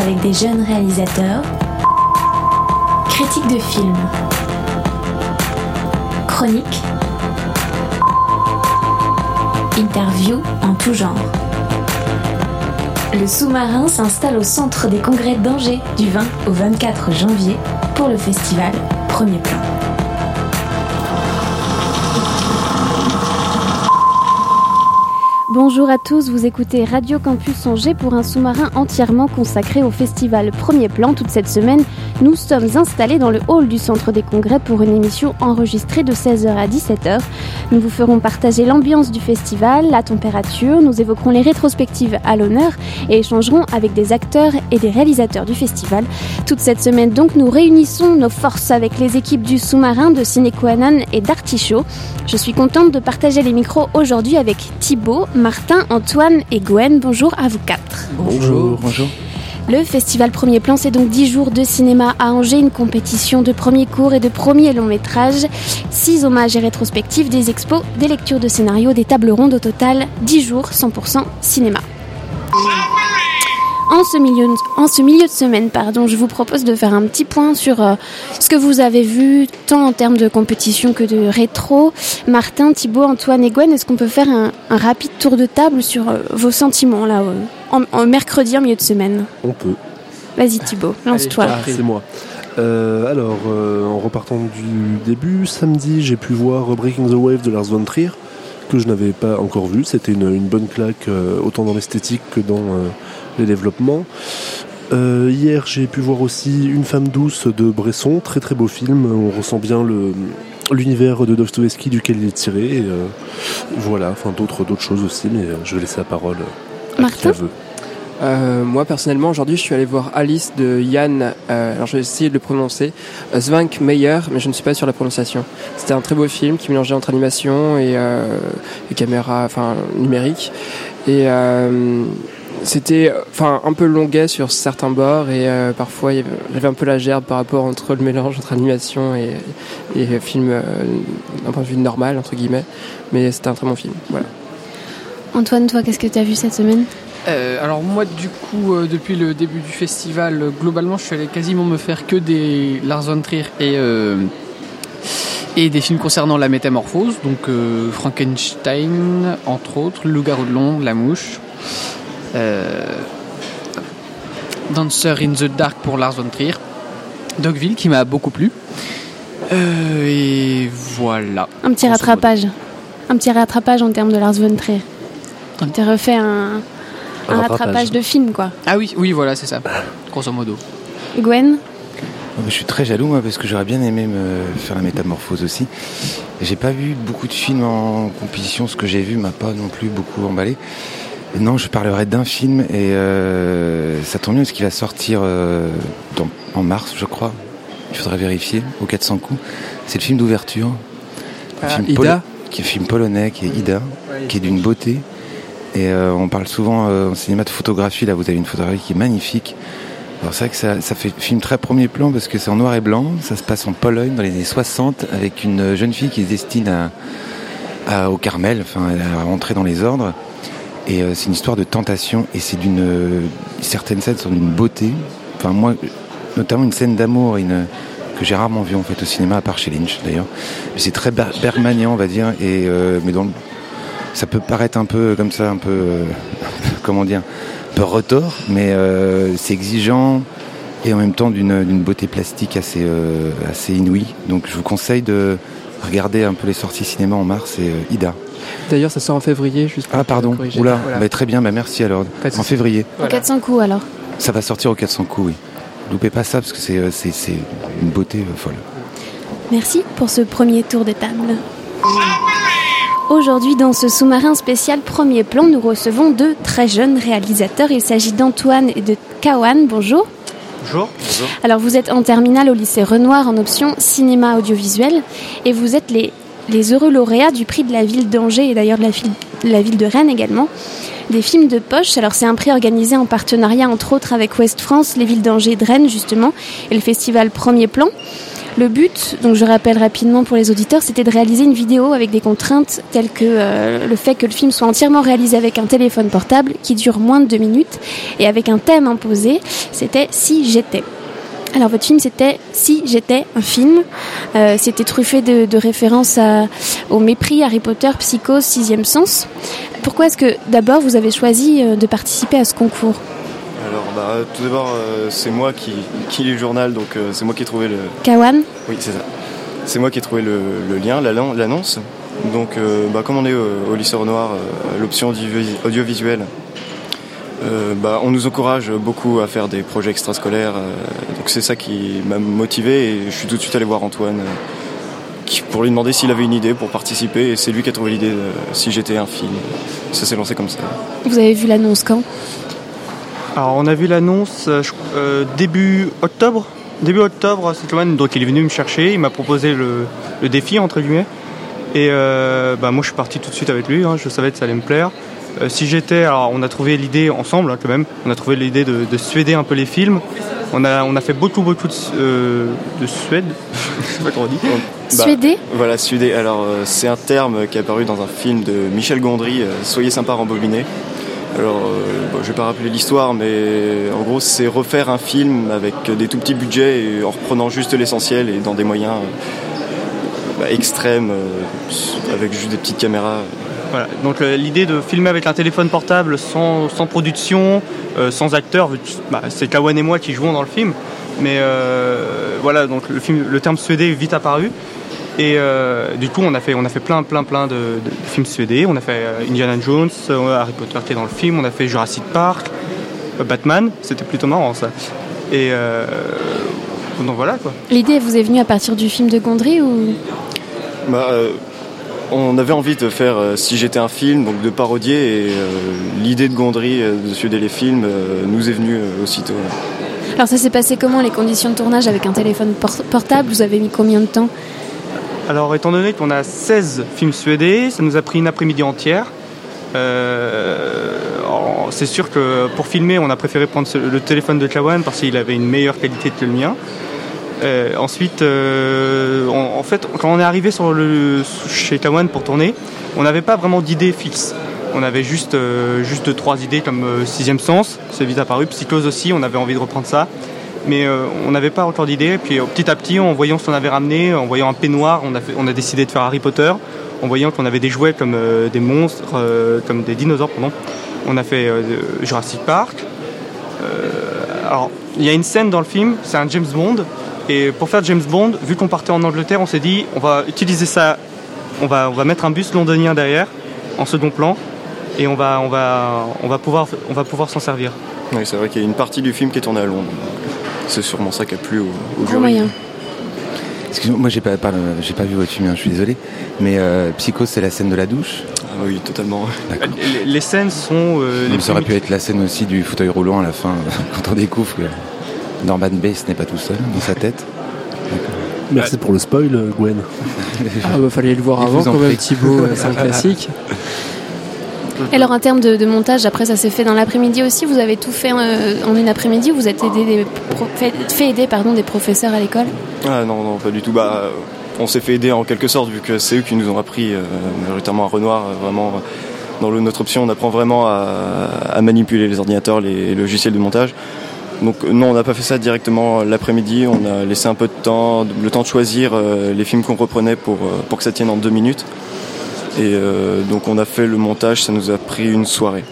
avec des jeunes réalisateurs, critiques de films, chroniques, interviews en tout genre. Le sous-marin s'installe au centre des congrès d'Angers du 20 au 24 janvier pour le festival Premier Plan. Bonjour à tous, vous écoutez Radio Campus Angers pour un sous-marin entièrement consacré au festival Premier Plan. Toute cette semaine, nous sommes installés dans le hall du centre des congrès pour une émission enregistrée de 16h à 17h. Nous vous ferons partager l'ambiance du festival, la température, nous évoquerons les rétrospectives à l'honneur et échangerons avec des acteurs et des réalisateurs du festival. Toute cette semaine donc, nous réunissons nos forces avec les équipes du sous-marin de Cinequanan et d'Artichaut. Je suis contente de partager les micros aujourd'hui avec Thibaut, Martin, Antoine et Gwen. Bonjour à vous quatre. Bonjour. Bonjour. Le festival Premier Plan, c'est donc 10 jours de cinéma à Angers, une compétition de premiers cours et de premiers longs métrages, 6 hommages et rétrospectives, des expos, des lectures de scénarios, des tables rondes. Au total, 10 jours 100% cinéma. En ce, milieu, en ce milieu de semaine, pardon, je vous propose de faire un petit point sur euh, ce que vous avez vu, tant en termes de compétition que de rétro. Martin, Thibaut, Antoine et Gwen, est-ce qu'on peut faire un, un, rapide tour de table sur euh, vos sentiments là, euh, en, en, mercredi en milieu de semaine? On peut. Vas-y Thibaut, lance-toi. C'est moi. Euh, alors, en repartant du début, samedi, j'ai pu voir Breaking the Wave de Lars von Trier, que je n'avais pas encore vu. C'était une, une, bonne claque, autant dans l'esthétique que dans les développements. Euh, hier, j'ai pu voir aussi Une femme douce de Bresson, très très beau film. On ressent bien le l'univers de Dostoevsky duquel il est tiré. Et, euh, voilà, enfin d'autres d'autres choses aussi, mais je vais laisser la parole à Martin. qui veut. Euh, moi personnellement aujourd'hui je suis allé voir Alice de Yann, euh, alors je vais essayer de le prononcer, Svank Meyer, mais je ne suis pas sur la prononciation. C'était un très beau film qui mélangeait entre animation et, euh, et caméra, enfin numérique. Et c'était enfin un peu longuet sur certains bords et euh, parfois j'avais un peu la gerbe par rapport entre le mélange entre animation et, et film euh, d'un point de vue normal entre guillemets. Mais c'était un très bon film voilà. Antoine toi qu'est-ce que tu as vu cette semaine? Euh, alors moi du coup euh, depuis le début du festival globalement je suis allé quasiment me faire que des Lars von Trier et et des films concernant la métamorphose. Donc Frankenstein entre autres Le Loup-garou de Londres La Mouche. euh, Dancer in the Dark pour Lars von Trier, Dogville qui m'a beaucoup plu. Euh, et voilà. Un petit rattrapage. Un petit rattrapage en termes de Lars von Trier. Tu as refait un, un, un rattrapage. rattrapage de film quoi. Ah oui, oui voilà c'est ça, grosso modo. Gwen je suis très jaloux moi parce que j'aurais bien aimé me faire la métamorphose aussi. J'ai pas vu beaucoup de films en compétition, ce que j'ai vu m'a pas non plus beaucoup emballé. Non, je parlerai d'un film et euh, ça tombe bien parce qu'il va sortir euh, dans, en mars, je crois. Il faudrait vérifier, au 400 coups. C'est le film d'ouverture. Ah, Ida Qui est un film polonais, qui est Ida, ouais, qui est d'une beauté. Et euh, on parle souvent en cinéma de photographie, là vous avez une photographie qui est magnifique. Alors c'est vrai que ça, ça fait film très premier plan parce que c'est en noir et blanc, ça se passe en Pologne dans les années 60 avec une jeune fille qui se destine à, à, au Carmel, enfin à rentrer dans les ordres. Et euh, c'est une histoire de tentation et c'est d'une euh, certaines scènes sont d'une beauté. Enfin moi, notamment une scène d'amour, que j'ai rarement vue en fait au cinéma, à part chez Lynch d'ailleurs. C'est très bergmanien on va dire, et euh, mais dans ça peut paraître un peu comme ça, un peu comment dire, un peu retors, mais c'est exigeant et en même temps d'une beauté plastique assez assez inouïe. Donc je vous conseille de regarder un peu les sorties cinéma en mars et Ida. D'ailleurs, ça sort en février. Juste ah, pardon. Oula, voilà. bah, très bien, bah, merci alors. En février. Au 400 coups alors Ça va sortir au 400 coups, oui. Loupez pas ça parce que c'est une beauté folle. Merci pour ce premier tour de table. Aujourd'hui, dans ce sous-marin spécial premier plan, nous recevons deux très jeunes réalisateurs. Il s'agit d'Antoine et de Kawan. Bonjour. Bonjour. Bonjour. Alors, vous êtes en terminale au lycée Renoir en option cinéma audiovisuel et vous êtes les les heureux lauréats du prix de la ville d'Angers et d'ailleurs de la, ville de Rennes également. Des films de poche, alors c'est un prix organisé en partenariat entre autres avec Ouest France, les villes d'Angers et de Rennes justement, et le festival Premier Plan. Le but, donc je rappelle rapidement pour les auditeurs, c'était de réaliser une vidéo avec des contraintes telles que euh, le fait que le film soit entièrement réalisé avec un téléphone portable qui dure moins de deux minutes et avec un thème imposé, c'était Si j'étais. Alors votre film c'était Si j'étais un film, euh, c'était truffé de, de références à, au mépris, Harry Potter, Psychose, Sixième Sens. Pourquoi est-ce que d'abord vous avez choisi euh, de participer à ce concours? Alors, bah, tout d'abord, euh, c'est moi qui, qui lis le journal, donc euh, c'est moi qui ai trouvé le. Kawan? Oui, c'est ça. C'est moi qui ai trouvé le, le lien, la- l'annonce. Donc, euh, bah, comme on est au, au lycée Renoir, euh, l'option audio- audiovisuelle, euh, bah, on nous encourage beaucoup à faire des projets extrascolaires. euh, donc, c'est ça qui m'a motivé et je suis tout de suite allé voir Antoine euh, qui- pour lui demander s'il avait une idée pour participer. Et c'est lui qui a trouvé l'idée de si j'étais un film. Ça s'est lancé comme ça. Vous avez vu l'annonce quand? Alors on a vu l'annonce début octobre. Début octobre, Sloan, donc il est venu me chercher, il m'a proposé le, le défi entre guillemets. Et euh, bah, moi je suis parti tout de suite avec lui, hein, je savais que ça allait me plaire. Euh, si j'étais, alors on a trouvé l'idée ensemble hein, quand même, on a trouvé l'idée de, de suéder un peu les films. On a, on a fait beaucoup beaucoup de, euh, de Suède, je sais pas comment on dit. Bah, Suédé Voilà, Suédé. Alors, euh, c'est un terme qui est apparu dans un film de Michel Gondry, euh, Soyez sympa, rembobiné. Alors, euh, bon, je vais pas rappeler l'histoire, mais en gros, c'est refaire un film avec des tout petits budgets et en reprenant juste l'essentiel et dans des moyens euh, bah, extrêmes, euh, avec juste des petites caméras. Voilà, donc euh, l'idée de filmer avec un téléphone portable sans, sans production, euh, sans acteur, bah, c'est Kawan et moi qui jouons dans le film. Mais euh, voilà, donc le, film, le terme suédé est vite apparu. Et euh, du coup, on a fait, on a fait plein, plein, plein de, de films suédés. On a fait euh, Indiana Jones, euh, Harry Potter qui est dans le film, on a fait Jurassic Park, euh, Batman, c'était plutôt marrant ça. Et euh, donc voilà quoi. L'idée vous est venue à partir du film de Gondry ou? Bah, euh, on avait envie de faire euh, si j'étais un film, donc de parodier, et euh, l'idée de Gondry euh, de suéder les films euh, nous est venue euh, aussitôt. Alors ça s'est passé comment les conditions de tournage avec un téléphone por- portable? Vous avez mis combien de temps? Alors, étant donné qu'on a 16 films suédés, ça nous a pris une après-midi entière. Euh, en- c'est sûr que pour filmer, on a préféré prendre le téléphone de Kawan parce qu'il avait une meilleure qualité que le mien. Euh, ensuite, euh, en, fait, quand on est arrivé sur le, chez Kawan pour tourner, on n'avait pas vraiment d'idée fixe. On avait juste, euh, trois idées comme Sixième Sens, c'est vite apparu, Psychose aussi, on avait envie de reprendre ça. Mais on n'avait pas encore d'idée. Et puis petit à petit, en voyant ce qu'on avait ramené, en voyant un peignoir, on a, on a décidé de faire Harry Potter. En voyant qu'on avait des jouets comme des monstres, comme des dinosaures, pardon. On a fait Jurassic Park. Alors, il y a une scène dans le film, c'est un James Bond. Et pour faire James Bond, vu qu'on partait en Angleterre, on s'est dit, on va utiliser ça, on va, on va mettre un bus londonien derrière, en second plan, et on va, on va, on va pouvoir, on va pouvoir s'en servir. Oui, c'est vrai qu'il y a une partie du film qui est tournée à Londres. C'est sûrement ça qui a plu au, au Grand jury. moyen. Excusez-moi, moi j'ai pas, pas- j'ai pas vu votre film, hein, je suis désolé. Mais euh, Psycho, c'est la scène de la douche. Ah oui, totalement. Les, les scènes sont euh, les ça aurait pu être la scène aussi du fauteuil roulant à la fin, quand on découvre que Norman Bates n'est pas tout seul dans sa tête. Merci pour le spoil, euh, Gwen. Ah bah fallait le voir avant vous en quand même. Thibaut, euh, c'est un classique. Et alors en termes de, de montage, après ça s'est fait dans l'après-midi aussi. Vous avez tout fait euh, en une après-midi. Vous êtes aidé des pro- fait, fait aider pardon des professeurs à l'école? Ah non, non, pas du tout. Bah, euh, on s'est fait aider en quelque sorte, vu que c'est eux qui nous ont appris, euh, majoritairement à Renoir, euh, vraiment. euh, Dans le- notre option, on apprend vraiment à, à manipuler les ordinateurs, les logiciels de montage. Donc euh, non, on n'a pas fait ça directement l'après-midi. On a laissé un peu de temps, le temps de choisir euh, les films qu'on reprenait pour, euh, pour que ça tienne en deux minutes. Et euh, donc on a fait le montage, ça nous a pris une soirée.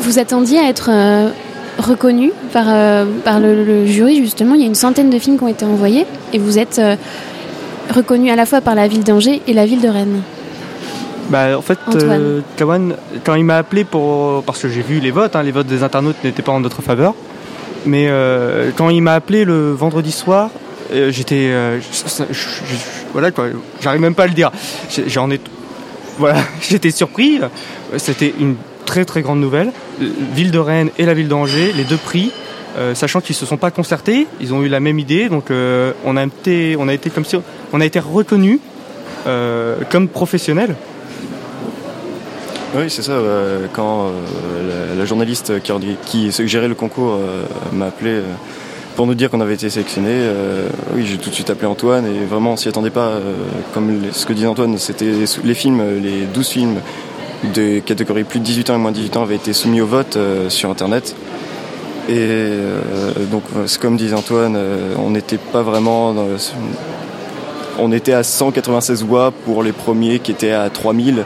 Vous attendiez à être euh, reconnu par, euh, par le, le jury justement. Il y a une centaine de films qui ont été envoyés et vous êtes euh, reconnu à la fois par la ville d'Angers et la ville de Rennes. Bah, en fait, euh, Kawan, quand il m'a appelé pour. Parce que j'ai vu les votes, hein, les votes des internautes n'étaient pas en notre faveur. Mais euh, quand il m'a appelé le vendredi soir, euh, j'étais. euh, voilà quoi, j'arrive même pas à le dire. J'en ai. Voilà, j'étais surpris. C'était une très très grande nouvelle. Ville de Rennes et la ville d'Angers, les deux prix. sachant qu'ils se sont pas concertés, ils ont eu la même idée, donc on a été, on comme si, on a été reconnus comme professionnels. Oui, c'est ça. euh, quand euh, la, journaliste qui, gérait le concours euh, m'a appelé, euh, pour nous dire qu'on avait été sélectionné, euh, oui, j'ai tout de suite appelé Antoine et vraiment on s'y attendait pas. Euh, comme ce que dit Antoine, c'était les films, les 12 films de catégorie plus de 18 ans et moins de 18 ans avaient été soumis au vote euh, sur Internet. Et donc, c'est comme disait Antoine, on n'était pas vraiment. on était à 196 voix pour les premiers qui étaient à 3000.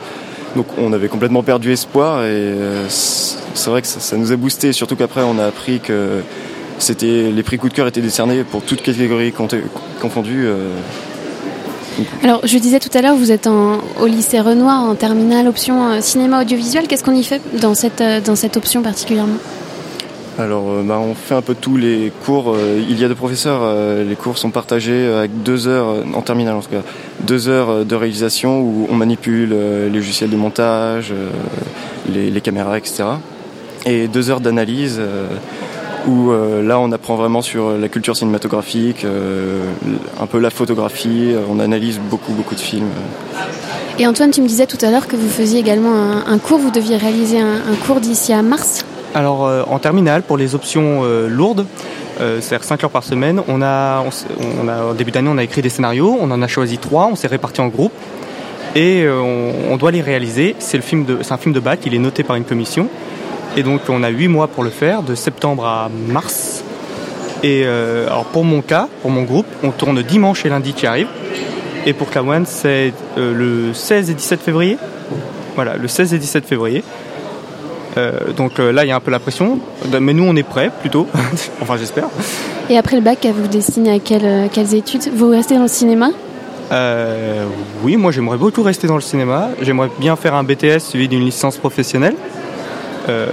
Donc on avait complètement perdu espoir et c'est vrai que ça, nous a boosté, surtout qu'après on a appris que c'était les prix coup de cœur étaient décernés pour toutes catégories confondues. Euh. Alors, je disais tout à l'heure, vous êtes au lycée Renoir, en terminale option euh, cinéma audiovisuel. Qu'est-ce qu'on y fait euh, dans cette option particulièrement? Alors, bah, on fait un peu tous les cours. il y a des professeurs. les cours sont partagés avec deux heures, en terminale en tout cas, deux heures de réalisation où on manipule les logiciels de montage, les, caméras, etc. Et deux heures d'analyse où euh, là on apprend vraiment sur la culture cinématographique, euh, un peu la photographie, euh, on analyse beaucoup beaucoup de films. Et Antoine, tu me disais tout à l'heure que vous faisiez également un, cours, vous deviez réaliser un, cours d'ici à mars Alors en terminale, pour les options lourdes, c'est-à-dire 5 heures par semaine, on a, au début d'année on a écrit des scénarios, on en a choisi 3, on s'est répartis en groupes et on, doit les réaliser. C'est un film de bac, il est noté par une commission. Et donc on a 8 mois pour le faire, de septembre à mars. Et euh, alors pour mon cas, pour mon groupe, on tourne dimanche et lundi qui arrivent. Et pour Kawan, c'est euh, le 16 et 17 février. Voilà, le 16 et 17 février. Euh, donc là, il y a un peu la pression. Mais nous, on est prêts, plutôt. enfin, j'espère. Et après le bac, vous destinez à quelles, quelles études? Vous restez dans le cinéma? Oui, moi, j'aimerais beaucoup rester dans le cinéma. J'aimerais bien faire un BTS suivi d'une licence professionnelle. Euh,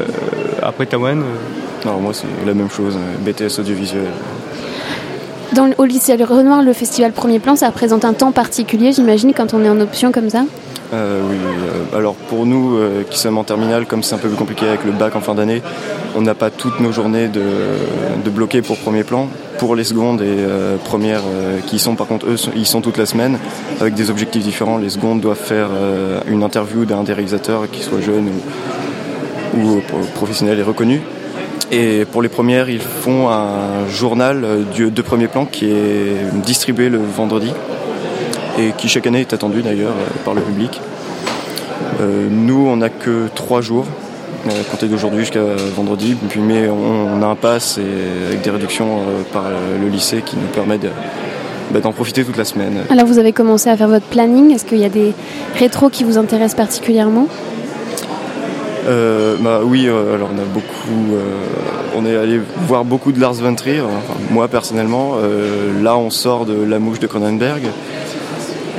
après Tawen euh, Non, moi c'est la même chose, euh, BTS audiovisuel. Dans, au lycée Renoir, le festival Premier Plan, ça représente un temps particulier, j'imagine, quand on est en option comme ça? Oui, alors pour nous qui sommes en terminale, comme c'est un peu plus compliqué avec le bac en fin d'année, on n'a pas toutes nos journées de, de pour premier plan. Pour les secondes et premières qui sont par contre eux, ils sont toute la semaine avec des objectifs différents. Les secondes doivent faire une interview d'un des réalisateurs qui soit jeune ou, professionnels et reconnus. Et pour les premières, ils font un journal de premier plan qui est distribué le vendredi et qui chaque année est attendu d'ailleurs par le public. Euh, nous, on n'a que trois jours, euh, compter d'aujourd'hui jusqu'à vendredi, mais on, a un pass et avec des réductions euh, par le lycée qui nous permet bah, d'en profiter toute la semaine. Alors vous avez commencé à faire votre planning, est-ce qu'il y a des rétros qui vous intéressent particulièrement? Euh, bah oui, euh, alors on a beaucoup, euh, on est allé voir beaucoup de Lars von Trier. moi personnellement, là on sort de La Mouche de Cronenberg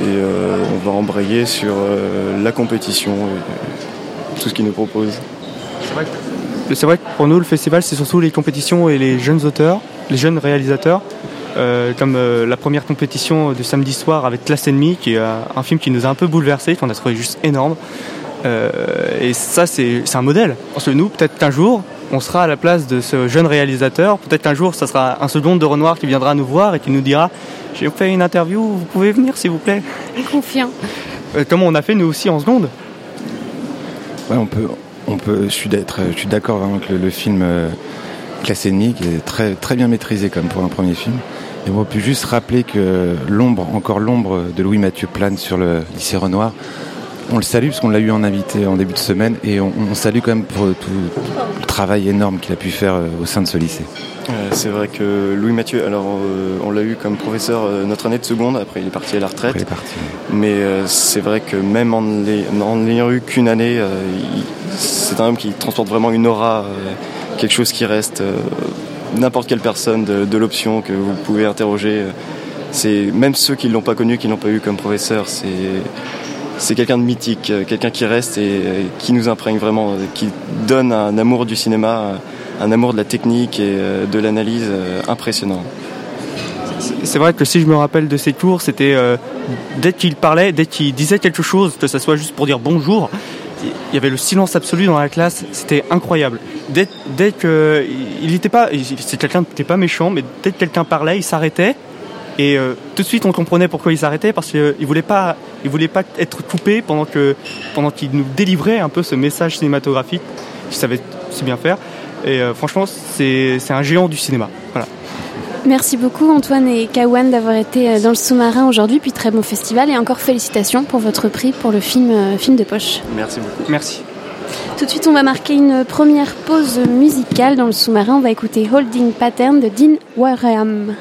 et on va embrayer sur la compétition, et tout ce qu'il nous propose. C'est vrai, que pour nous le festival c'est surtout les compétitions et les jeunes auteurs, les jeunes réalisateurs. comme la première compétition de samedi soir avec Classe Ennemie, qui est un film qui nous a un peu bouleversé, qu'on a trouvé juste énorme. Euh, et ça, c'est un modèle. Parce que nous, peut-être qu'un jour, on sera à la place de ce jeune réalisateur. Peut-être qu'un jour, ça sera un second de Renoir qui viendra nous voir et qui nous dira J'ai fait une interview, vous pouvez venir s'il vous plaît Confiant. Euh, comme on a fait nous aussi en seconde. Ouais, on peut, on peut, je suis d'accord vraiment que le, film euh, Classe est très, très bien maîtrisé comme pour un premier film. Et on peut juste rappeler que l'ombre, encore l'ombre de Louis Mathieu plane sur le lycée Renoir on le salue parce qu'on l'a eu en invité en début de semaine et on, salue quand même pour tout, le travail énorme qu'il a pu faire euh, au sein de ce lycée. c'est vrai que Louis Mathieu, alors euh, on l'a eu comme professeur euh, notre année de seconde, après il est parti à la retraite. Mais c'est vrai que même en n'ayant eu qu'une année, c'est un homme qui transporte vraiment une aura, quelque chose qui reste. N'importe quelle personne de, de l'option que vous pouvez interroger, c'est même ceux qui ne l'ont pas connu, qui l'ont pas eu comme professeur, c'est c'est quelqu'un de mythique, euh, quelqu'un qui reste et qui nous imprègne vraiment, euh, qui donne un amour du cinéma, un amour de la technique et euh, de l'analyse impressionnant. C'est vrai que si je me rappelle de ses cours, c'était dès qu'il parlait, dès qu'il disait quelque chose, que ce soit juste pour dire bonjour, il y avait le silence absolu dans la classe, c'était incroyable. Dès, dès que n'était pas, c'est quelqu'un n'était pas méchant, mais dès que quelqu'un parlait, il s'arrêtait et euh, tout de suite, on comprenait pourquoi il s'arrêtait parce qu'il ne voulait pas, il voulait pas être coupé pendant que, pendant qu'il nous délivrait un peu ce message cinématographique qu'il savait si bien faire. Et euh, franchement, c'est un géant du cinéma. Voilà. Merci beaucoup Antoine et Kawan d'avoir été euh, dans le sous-marin aujourd'hui, puis très bon festival et encore félicitations pour votre prix pour le film, euh, film de poche. Merci beaucoup. Merci. Tout de suite, on va marquer une première pause musicale dans le sous-marin. On va écouter Holding Pattern de Dean Wareham.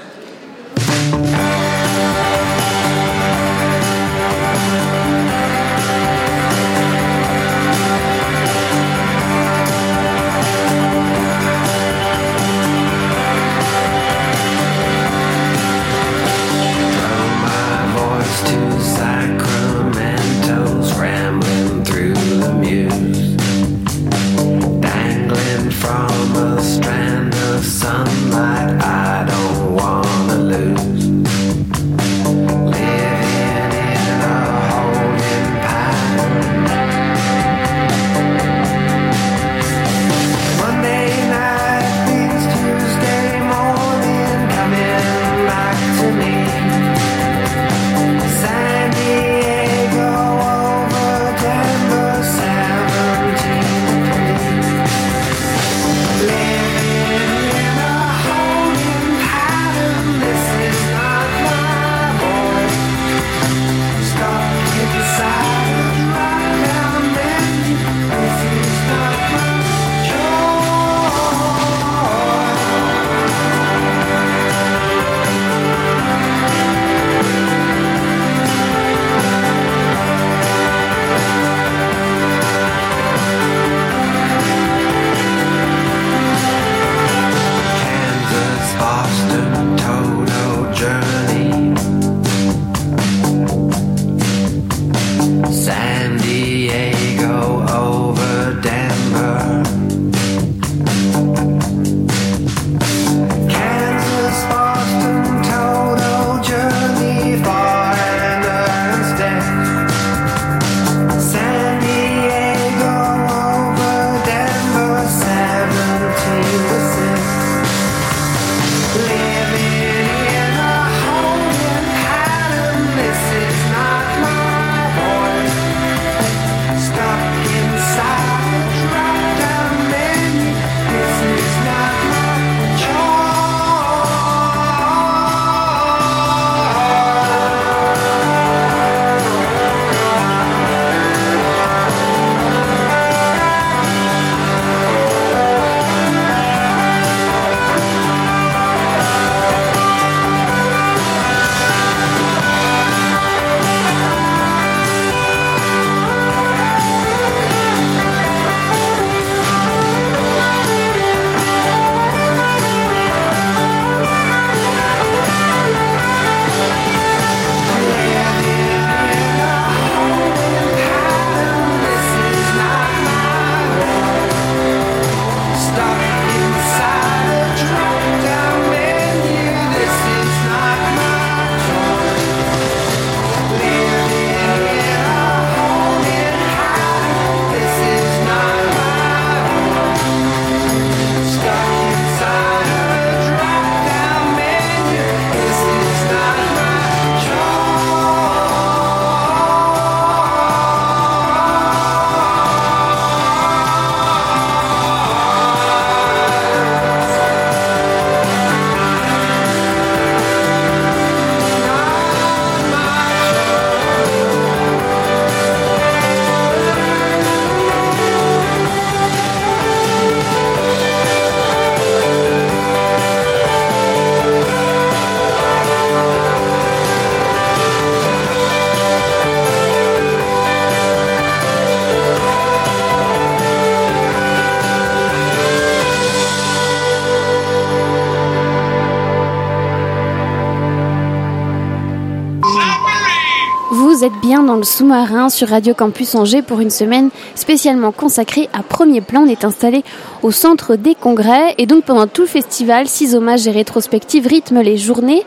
Dans le sous-marin sur Radio Campus Angers pour une semaine spécialement consacrée à Premier Plan. On est installé au centre des congrès et donc pendant tout le festival, six hommages et rétrospectives rythment les journées.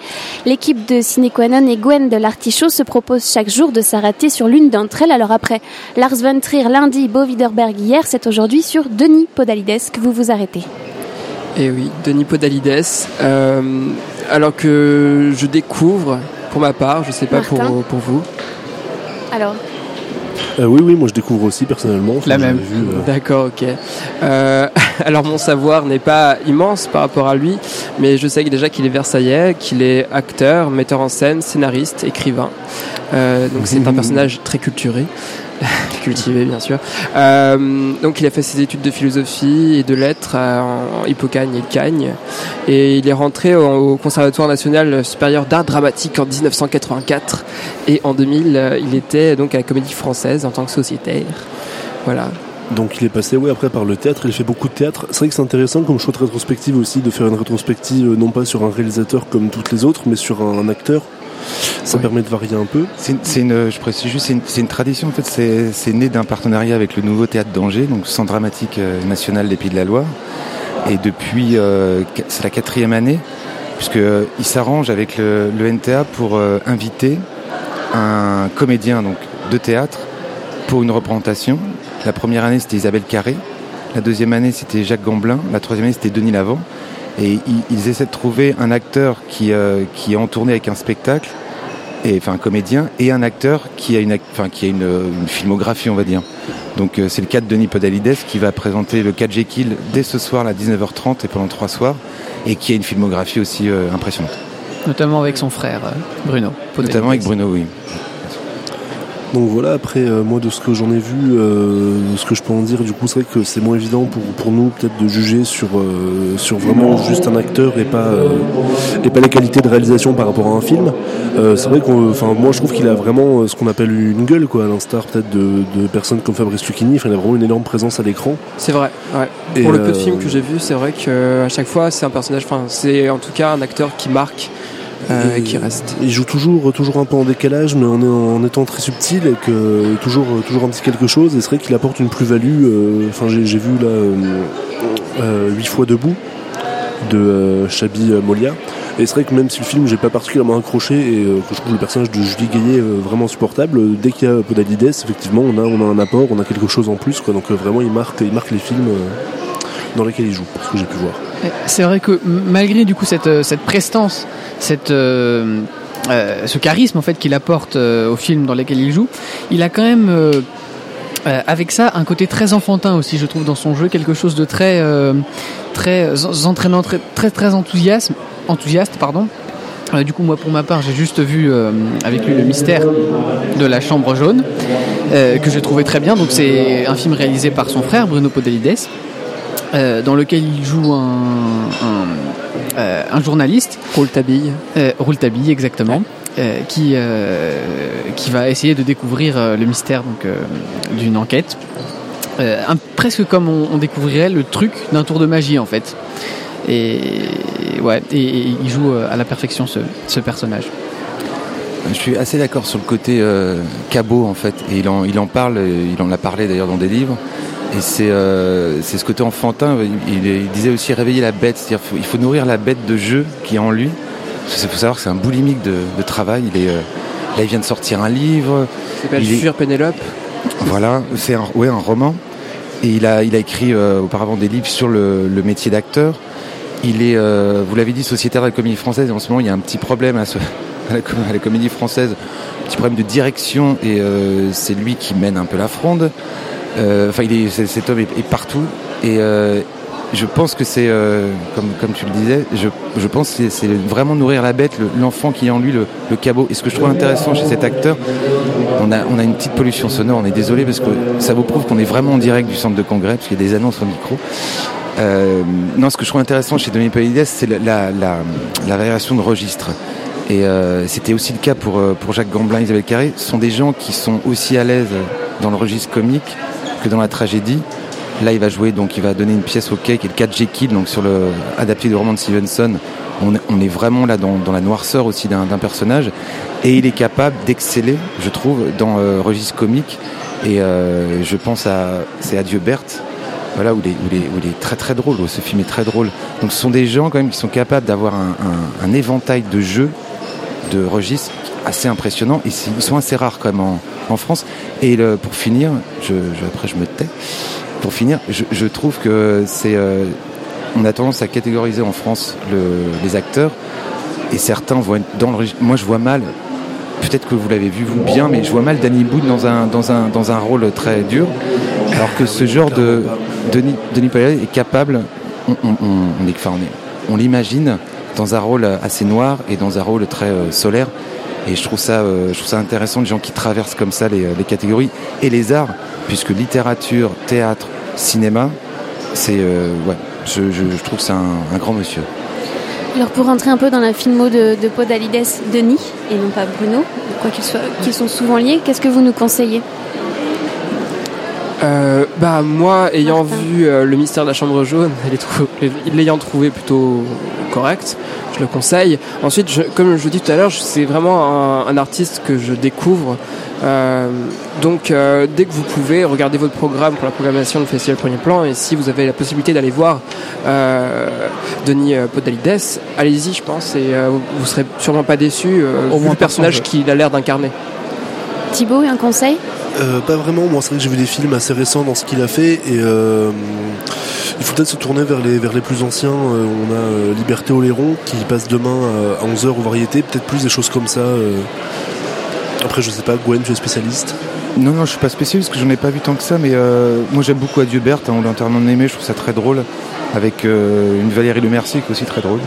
L'équipe de Cinequanon et Gwen de l'Artichaut se propose chaque jour de s'arrêter sur l'une d'entre elles. Alors après Lars von Trier lundi, Bo Widerberg hier, c'est aujourd'hui sur Denis Podalides que vous vous arrêtez. Et Eh oui, Denis Podalides. euh, alors que je découvre, pour ma part, je sais pas pour, pour vous. Alors, Euh, oui, oui, moi je découvre aussi personnellement. La j'ai même. euh, D'accord, ok. Euh, alors mon savoir n'est pas immense par rapport à lui, mais je sais déjà qu'il est versaillais, qu'il est acteur, metteur en scène, scénariste, écrivain. Euh, donc c'est un personnage très culturé. cultivé bien sûr. Euh, donc il a fait ses études de philosophie et de lettres en Hippocagne et Cagne et il est rentré au, au Conservatoire national supérieur d'art dramatique en 1984 et en 2000 euh, il était donc à la Comédie Française en tant que sociétaire. Voilà. Donc il est passé ouais, après par le théâtre, il fait beaucoup de théâtre. C'est vrai que c'est intéressant comme choix de rétrospective aussi de faire une rétrospective euh, non pas sur un réalisateur comme toutes les autres, mais sur un acteur. Ça Ouais. permet de varier un peu. C'est une- une, je précise juste, c'est une, tradition en fait. C'est né d'un partenariat avec le nouveau théâtre d'Angers, donc Centre dramatique euh, national des Pays de la Loire. Et depuis, euh, c'est la quatrième année, puisque euh, il s'arrange avec le, le NTA pour euh, inviter un comédien donc de théâtre pour une représentation. La première année c'était Isabelle Carré, la deuxième année c'était Jacques Gamblin, la troisième année c'était Denis Lavant. Et ils, ils essaient de trouver un acteur qui, euh, qui est en tournée avec un spectacle et enfin un comédien et un acteur qui a une ac- enfin qui a une, une filmographie on va dire. Donc euh, c'est le cas de Denis Podalides qui va présenter le 4 Jekyll dès ce soir à 19h30 et pendant trois soirs et qui a une filmographie aussi euh, impressionnante. Notamment avec son frère, euh, Bruno. Notamment avec Bruno oui. Donc voilà, après euh, moi de ce que j'en ai vu, euh, ce que je peux en dire, du coup c'est vrai que c'est moins évident pour, pour nous peut-être de juger sur, euh, sur vraiment juste un acteur et pas, euh, et pas les qualités de réalisation par rapport à un film. Euh, c'est vrai que enfin moi je trouve qu'il a vraiment euh, ce qu'on appelle une gueule quoi, à l'instar peut-être de, de personnes comme Fabrice Lucchini, enfin, il a vraiment une énorme présence à l'écran. C'est vrai. Ouais. Et, Pour le peu de films que j'ai vu, c'est vrai que à chaque fois c'est un personnage. Enfin, c'est en tout cas un acteur qui marque euh, et qui reste. Il joue toujours, toujours un peu en décalage, mais en, en étant très subtil et que toujours, toujours un petit quelque chose. Et c'est vrai qu'il apporte une plus-value. euh, Enfin, j'ai j'ai vu là euh, euh, huit fois debout de Chabi Molia. Et c'est vrai que même si le film j'ai pas particulièrement accroché et euh, que je trouve le personnage de Julie Gaillet euh, vraiment supportable, euh, dès qu'il y a Podalides, effectivement, on a, on a un apport, on a quelque chose en plus. Quoi. Donc vraiment, il marque, il marque les films dans lesquels il joue, pour ce que j'ai pu voir. C'est vrai que malgré du coup cette, euh, cette prestance, cette, euh, euh, ce charisme en fait qu'il apporte euh, aux films dans lesquels il joue, il a quand même avec ça un côté très enfantin aussi, je trouve dans son jeu quelque chose de très très en- entraînant, très très enthousiaste pardon. Du coup, moi, pour ma part, j'ai juste vu avec lui le mystère de la chambre jaune, que j'ai trouvé très bien. Donc, c'est un film réalisé par son frère, Bruno Podalides, euh, dans lequel il joue un, un, euh, un journaliste. Rouletabille. Euh, Rouletabille, exactement. euh, qui, euh, qui va essayer de découvrir euh, le mystère donc, euh, d'une enquête. Euh, un- presque comme on, on découvrirait le truc d'un tour de magie, en fait. Et, ouais, et, et il joue euh, à la perfection ce, ce personnage. Je suis assez d'accord sur le côté euh, cabot en fait, et il en, il en parle, il en a parlé d'ailleurs dans des livres. Et c'est euh, c'est ce côté enfantin. Il, disait aussi réveiller la bête, c'est-à-dire il faut nourrir la bête de jeu qui est en lui. Il faut savoir que c'est un boulimique de, de travail. Il est, euh, là, il vient de sortir un livre. Il s'appelle Il est- Fuir Pénélope. Voilà, c'est un, ouais, un roman. Et il a, il a écrit euh, auparavant des livres sur le, le métier d'acteur. Il est, euh, vous l'avez dit, sociétaire de la comédie française. Et en ce moment, il y a un petit problème à, ce- à la, à la comédie française, un petit problème de direction. Et euh, c'est lui qui mène un peu la fronde. Euh, Enfin, il cet homme est, partout. Et euh, je pense que c'est, euh, comme, tu le disais, je, pense que c'est- vraiment nourrir la bête, le- l'enfant qui est en lui, le, cabot. Et ce que je trouve intéressant chez cet acteur, on a, une petite pollution sonore, on est désolé parce que ça vous prouve qu'on est vraiment en direct du centre de congrès, parce qu'il y a des annonces au micro. Non, ce que je trouve intéressant chez Dominique Polides, c'est la, variation de registre. Et c'était aussi le cas pour, pour Jacques Gamblin, Isabelle Carré. Ce sont des gens qui sont aussi à l'aise dans le registre comique que dans la tragédie. Là, il va jouer, donc il va donner une pièce au quai qui est le 4 Jekyll, donc sur le adapté du roman de Stevenson. On, est vraiment là dans, la noirceur aussi d'un personnage. Et il est capable d'exceller, je trouve, dans euh, registre comique. Et euh, je pense à c'est Adieu Berthe, voilà où il, est, où, il est, très très drôle. où ce film est très drôle. Donc ce sont des gens quand même qui sont capables d'avoir un, un- éventail de jeux, de registres assez impressionnant. Et ils sont assez rares quand même en, en France. Et pour finir, je, après je me tais. Pour finir, je, trouve que c'est euh, on a tendance à catégoriser en France le- les acteurs et certains être dans le. Moi, je vois mal. Peut-être que vous l'avez vu vous bien, mais je vois mal Danny Boone dans un dans un dans un rôle très dur. Alors que ce genre de Denis, Denis est capable, on, on, on l'imagine dans un rôle assez noir et dans un rôle très euh, solaire. Et je trouve ça, euh, je trouve ça intéressant, les gens qui traversent comme ça les, les catégories et les arts, puisque littérature, théâtre, cinéma, c'est, euh, ouais, je, je- je trouve que c'est un, un grand monsieur. Alors pour rentrer un peu dans la filmo de, de Podalides, Denis, et non pas Bruno, quoi qu'ils soient, qu'ils sont souvent liés, qu'est-ce que vous nous conseillez? Euh, bah moi, ayant Martin. vu euh, le mystère de la chambre jaune, l'ayant trouvé plutôt correct, je le conseille. Ensuite, je- comme je dis tout à l'heure, je- c'est vraiment un, un artiste que je découvre. Euh, donc, euh, dès que vous pouvez, regardez votre programme pour la programmation du Festival Premier Plan, et si vous avez la possibilité d'aller voir euh, Denis Podalides, allez-y, je pense, et euh, vous- vous serez sûrement pas déçus euh, Au vu moins le personnage qu'il a l'air d'incarner. Thibaut, un conseil? Euh, pas vraiment, moi c'est vrai que j'ai vu des films assez récents dans ce qu'il a fait et euh, il faut peut-être se tourner vers les, vers les plus anciens. Euh, on a Liberté Oléron qui passe demain à, à 11h aux variétés, peut-être plus des choses comme ça. Après je sais pas, Gwen tu es spécialiste? Non, non, je suis pas spécialiste parce que j'en ai pas vu tant que ça, mais euh, moi j'aime beaucoup Adieu Berthe, hein, on l'a entièrement aimé, je trouve ça très drôle, avec une Valérie Le Mercier qui est aussi très drôle.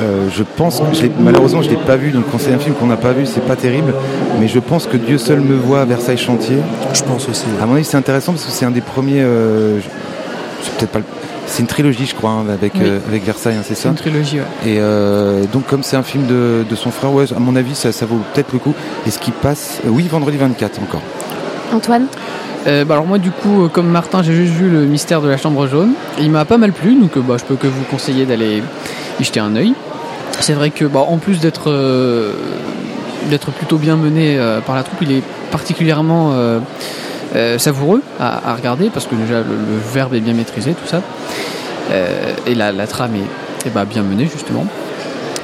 Je pense que malheureusement je l'ai pas vu, donc quand c'est un film qu'on n'a pas vu, c'est pas terrible, mais je pense que Dieu seul me voit à Versailles Chantier. Je pense aussi. À mon avis, c'est intéressant parce que c'est un des premiers. euh, c'est peut-être pas. le- C'est une trilogie, je crois, hein, avec Oui. euh, avec Versailles, hein, c'est C'est ça. une trilogie, ouais. Et euh, donc comme c'est un film de, de son frère, ouais, à mon avis, ça, ça vaut peut-être le coup. Et ce qui passe, euh, oui, vendredi 24 encore. Antoine Euh, bah alors moi du coup euh, comme Martin j'ai juste vu le mystère de la chambre jaune il m'a pas mal plu donc euh, bah, je peux que vous conseiller d'aller y jeter un œil c'est vrai que bah, en plus d'être euh, d'être plutôt bien mené euh, par la troupe il est particulièrement euh, euh, savoureux à, à regarder parce que déjà le, le verbe est bien maîtrisé tout ça Euh, et la, la trame est, est, bah, bien menée justement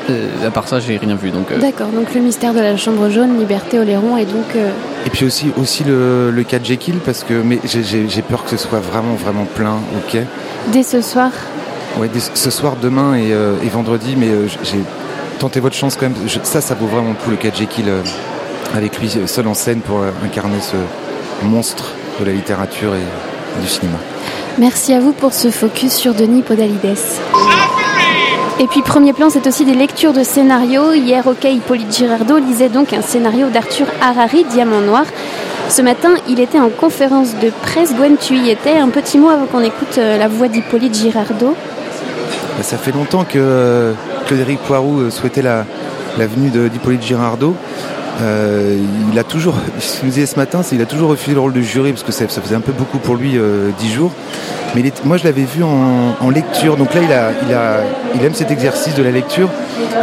Euh, à part ça j'ai rien vu donc euh, D'accord, donc le mystère de la chambre jaune, Liberté Oléron, et donc euh, Et puis aussi aussi le, le cas de Jekyll parce que mais j'ai- peur que ce soit vraiment vraiment plein. Ok. dès ce soir, Ouais, dès- ce soir, demain et, euh, et vendredi, mais euh, j'ai tenté votre chance quand même. Je- ça, ça vaut vraiment le coup le cas de Jekyll euh, avec lui euh, seul en scène pour euh, incarner ce monstre de la littérature et du cinéma. merci à vous pour ce focus sur Denis Podalides. Et puis premier plan, c'est aussi des lectures de scénarios. Hier, OK, Hippolyte Girardot lisait donc un scénario d'Arthur Harari, Diamant Noir. Ce matin, il était en conférence de presse. Gwen, tu y étais. Un petit mot avant qu'on écoute la voix d'Hippolyte Girardot. Bah, ça fait longtemps que Claude-Éric Poirou euh, souhaitait la, venue d'Hippolyte Girardot. Euh, il a toujours, ce qu'il nous disait ce matin, c'est qu'il a toujours refusé le rôle de jury parce que ça, faisait un peu beaucoup pour lui euh, dix jours. Mais moi, je l'avais vu en, lecture. Donc là, il, aime cet exercice de la lecture.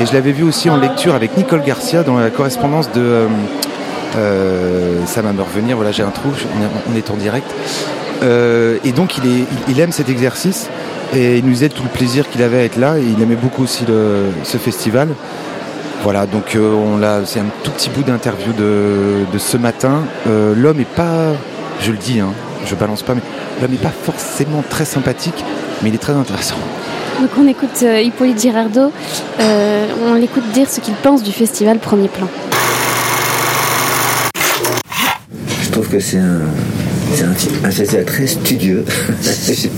Et je l'avais vu aussi en lecture avec Nicole Garcia dans la correspondance de. euh, ça va me revenir. Voilà, j'ai un trou. On est, en direct. Et donc, il aime cet exercice. Et il nous disait tout le plaisir qu'il avait à être là. Et il aimait beaucoup aussi le- ce festival. Voilà, donc euh, on l'a, c'est un tout petit bout d'interview de, de ce matin. Euh, l'homme est pas, je le dis, hein, je balance pas, mais l'homme n'est pas forcément très sympathique, mais il est très intéressant. Donc on écoute euh, Hippolyte Girardot. Euh, on l'écoute dire ce qu'il pense du festival Premier Plan. Je trouve que c'est un, c'est un, un festival très studieux. c'est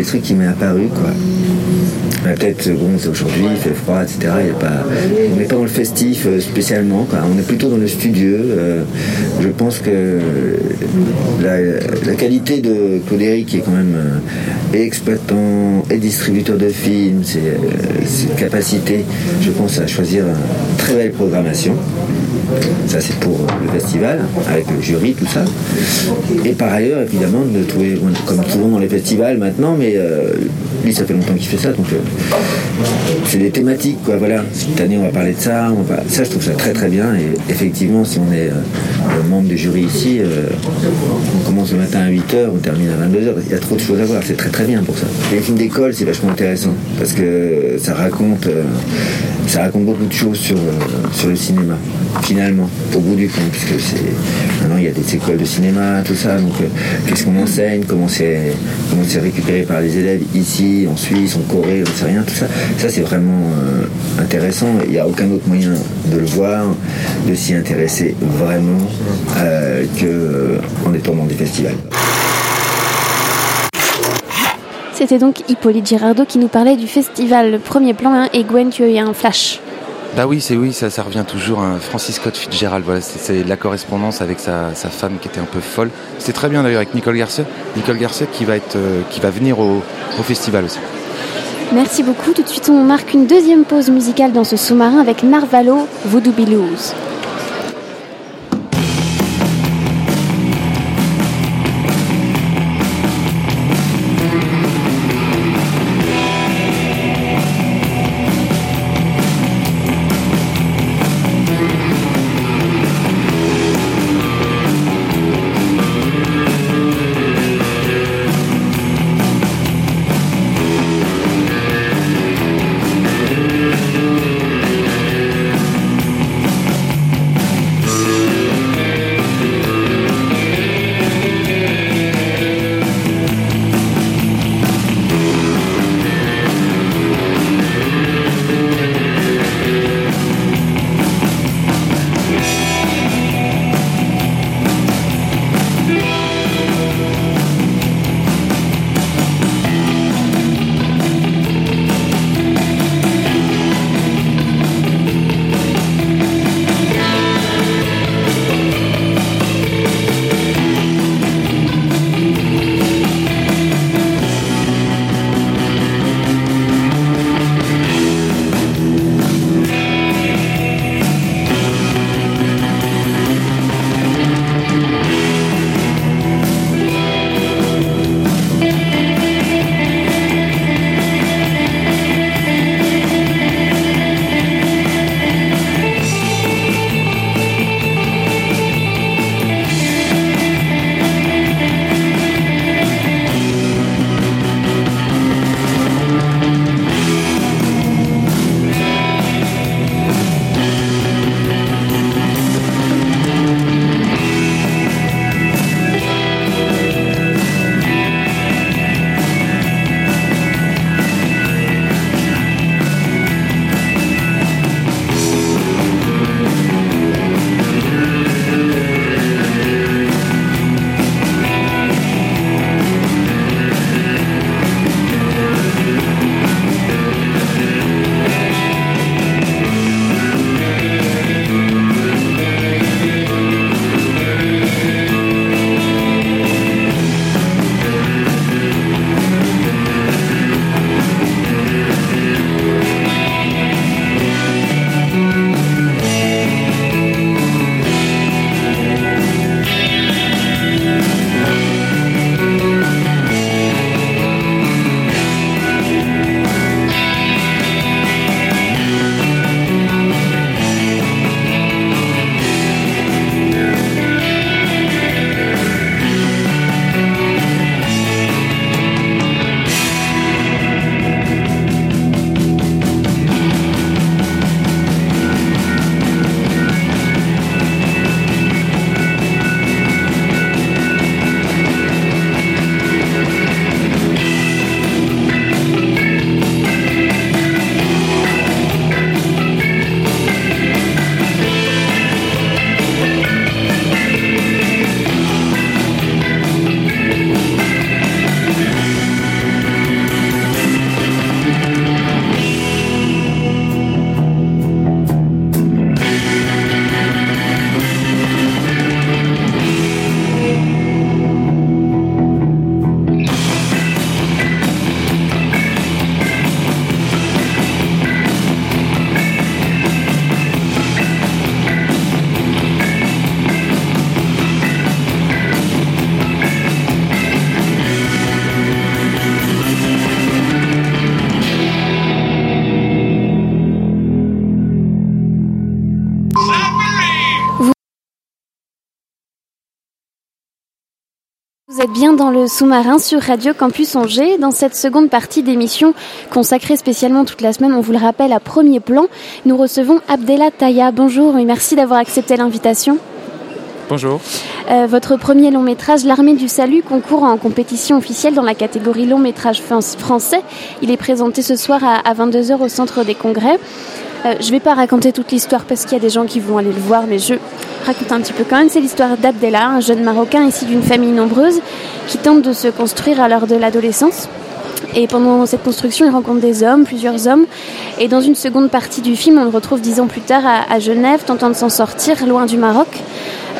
le truc- qui m'est apparu, quoi. Euh, Peut-être, bon, c'est aujourd'hui, il fait froid, etc. il pas, on n'est pas dans le festif euh, spécialement. On est plutôt dans le studieux. euh, je pense que la, qualité de Claude qui est quand même euh, exploitant et distributeur de films, c'est euh, cette capacité, je pense, à choisir une très belle programmation. Ça, c'est pour le festival, avec le jury, tout ça. Et par ailleurs, évidemment, de trouver, comme souvent dans les festivals maintenant, mais euh, lui, ça fait longtemps qu'il fait ça, donc euh, c'est des thématiques, quoi. Voilà, cette année, on va parler de ça. On va, ça, je trouve ça très très bien. Et effectivement, si on est euh, membre du jury ici, on commence le matin à 8h, on termine à 22h. Il y a trop de choses à voir, c'est très très bien pour ça. Les films d'école, c'est vachement intéressant parce que ça raconte, ça raconte beaucoup de choses sur, sur le cinéma, finalement, au bout du compte, puisque c'est maintenant il y a des écoles de cinéma, tout ça. Donc, euh, qu'est-ce qu'on enseigne, comment c'est comment c'est récupéré par les élèves ici, en Suisse, en Corée, on ne sait rien, tout ça. Ça, c'est vraiment euh, intéressant. Il n'y a aucun autre moyen de le voir, de s'y intéresser vraiment, euh, que euh, en étant dans des festivals. C'était donc Hippolyte Girardot qui nous parlait du festival Premier Plan hein, et Gwen, tu as eu un flash. Bah oui, c'est oui, ça, revient toujours. hein. Francis Scott Fitzgerald, voilà, c'est- c'est la correspondance avec sa, femme qui était un peu folle. C'était très bien d'ailleurs avec Nicole Garcia. Nicole Garcia qui va être, euh, qui va venir au, au festival aussi. Merci beaucoup. Tout de suite, on marque une deuxième pause musicale dans ce sous-marin avec Narvalo, Voodoo Blues. Êtes bien dans le sous-marin sur Radio Campus Angers. Dans cette seconde partie d'émission consacrée spécialement toute la semaine, on vous le rappelle, à premier plan, nous recevons Abdella Taya. Bonjour et merci d'avoir accepté l'invitation. Bonjour. Euh, votre premier long métrage, L'Armée du Salut, concourt en compétition officielle dans la catégorie long métrage français. Il est présenté ce soir à, à 22h au Centre des Congrès. Euh, je ne vais pas raconter toute l'histoire parce qu'il y a des gens qui vont aller le voir, mais je raconte un petit peu quand même. C'est l'histoire d'Abdella, un jeune Marocain issu d'une famille nombreuse qui tente de se construire à l'heure de l'adolescence. Et pendant cette construction, il rencontre des hommes, plusieurs hommes. Et dans une seconde partie du film, on le retrouve dix ans plus tard à, Genève, tentant de s'en sortir, loin du Maroc,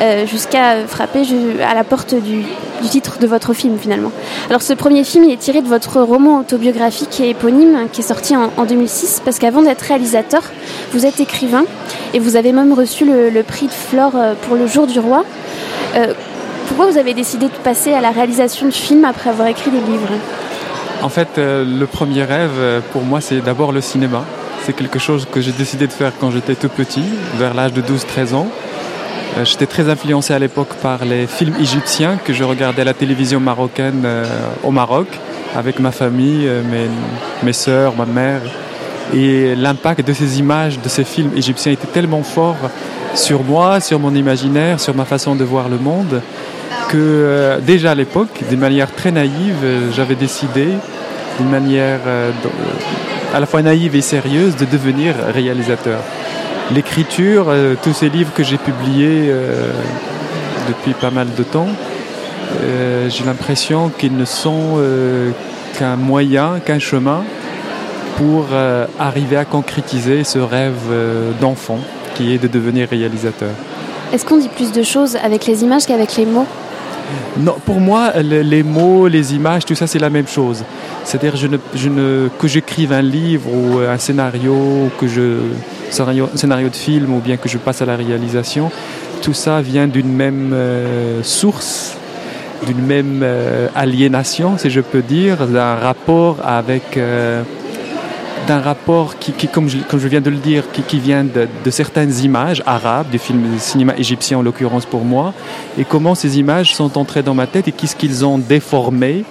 euh, jusqu'à frapper à la porte du, titre de votre film finalement. Alors ce premier film, il est tiré de votre roman autobiographique et éponyme qui est sorti en, en 2006, parce qu'avant d'être réalisateur, vous êtes écrivain et vous avez même reçu le, le prix de Flore euh, pour le Jour du Roi. Euh, pourquoi vous avez décidé de passer à la réalisation de films après avoir écrit des livres? En fait, euh, le premier rêve euh, pour moi, c'est d'abord le cinéma. C'est quelque chose que j'ai décidé de faire quand j'étais tout petit, vers l'âge de 12-13 ans. Euh, J'étais très influencé à l'époque par les films égyptiens que je regardais à la télévision marocaine au Maroc avec ma famille, mes, mes sœurs, ma mère. Et l'impact de ces images, de ces films égyptiens était tellement fort sur moi, sur mon imaginaire, sur ma façon de voir le monde, que euh, déjà à l'époque, d'une manière très naïve, euh, j'avais décidé, d'une manière euh, à la fois naïve et sérieuse, de devenir réalisateur. L'écriture, tous ces livres que j'ai publiés depuis pas mal de temps, j'ai l'impression qu'ils ne sont qu'un moyen, qu'un chemin pour arriver à concrétiser ce rêve d'enfant qui est de devenir réalisateur. Est-ce qu'on dit plus de choses avec les images qu'avec les mots? Non, pour moi, le- les mots, les images, tout ça, c'est la même chose. C'est-à-dire, que j'écrive un livre ou un scénario, que je scénario, scénario de film, ou bien que je passe à la réalisation, tout ça vient d'une même euh, source, d'une même euh, aliénation, si je peux dire, d'un rapport avec. euh, d'un rapport qui, comme, je, viens de le dire, qui, vient de, certaines images arabes, du film du cinéma égyptien en l'occurrence pour moi, et comment ces images sont entrées dans ma tête et qu'est-ce qu'ils ont déformé,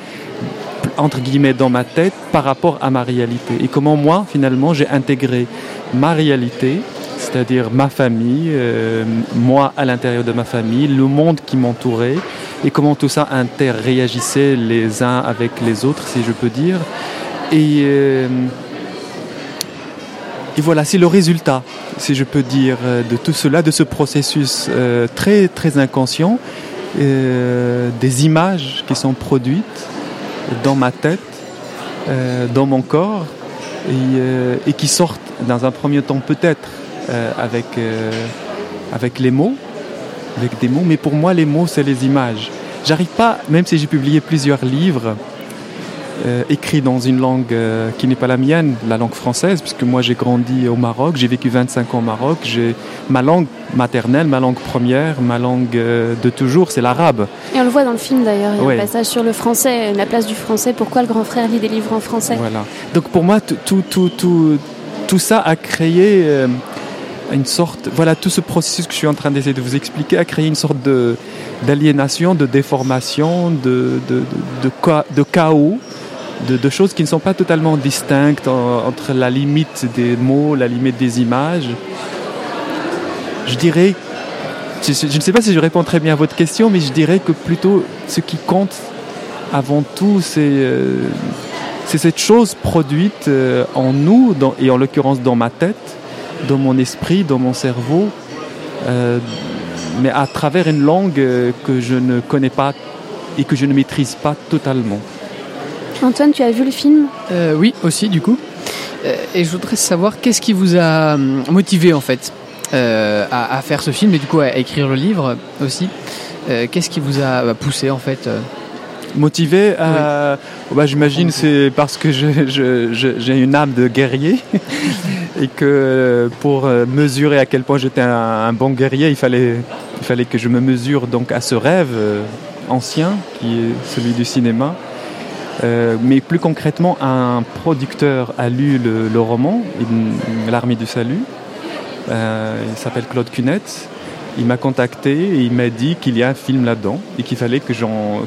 entre guillemets, dans ma tête par rapport à ma réalité. Et comment moi, finalement, j'ai intégré ma réalité, c'est-à-dire ma famille, euh, moi à l'intérieur de ma famille, le monde qui m'entourait, et comment tout ça interréagissait les uns avec les autres, si je peux dire. Euh, et voilà, c'est le résultat, si je peux dire, euh, de tout cela, de ce processus euh, très très inconscient, euh, des images qui sont produites dans ma tête, dans mon corps, et, et qui sortent dans un premier temps peut-être avec, avec les mots, avec des mots, mais pour moi les mots c'est les images. J'arrive pas, même si j'ai publié plusieurs livres, euh, écrits dans une langue euh, qui n'est pas la mienne, la langue française, puisque moi j'ai grandi au Maroc, j'ai vécu 25 ans au Maroc, j'ai ma langue maternelle, ma langue première, ma langue euh, de toujours, c'est l'arabe. Et on le voit dans le film d'ailleurs, il y a Ouais. un passage sur le français, la place du français, pourquoi le grand frère lit des livres en français? Voilà. Donc pour moi, tout, tout, tout, tout, ça a créé une sorte, voilà, tout ce processus que je suis en train d'essayer de vous expliquer a créé une sorte de d'aliénation, de déformation, de, de, de chaos, de, choses qui ne sont pas totalement distinctes en- entre la limite des mots, la limite des images. Je dirais, je, ne sais pas si je réponds très bien à votre question, mais je dirais que plutôt ce qui compte avant tout, c'est euh, cette chose produite euh, en nous, et en l'occurrence dans ma tête, dans mon esprit, dans mon cerveau, euh, mais à travers une langue que je ne connais pas et que je ne maîtrise pas totalement. Antoine, tu as vu le film Euh, oui, aussi, du coup. Euh, et je voudrais savoir qu'est-ce qui vous a hum, motivé, en fait, euh, à, à faire ce film et du coup à écrire le livre aussi. Euh, qu'est-ce qui vous a bah, poussé, en fait euh Motivé, euh, bah, j'imagine c'est parce que je- je- je- j'ai une âme de guerrier et que euh, pour euh, mesurer à quel point j'étais un, un bon guerrier, il fallait, il fallait que je me mesure donc à ce rêve euh, ancien qui est celui du cinéma. Euh, mais plus concrètement, un producteur a lu le, roman, L'Armée du Salut. Euh, il s'appelle Claude Cunette. Il m'a contacté et il m'a dit qu'il y a un film là-dedans et qu'il fallait que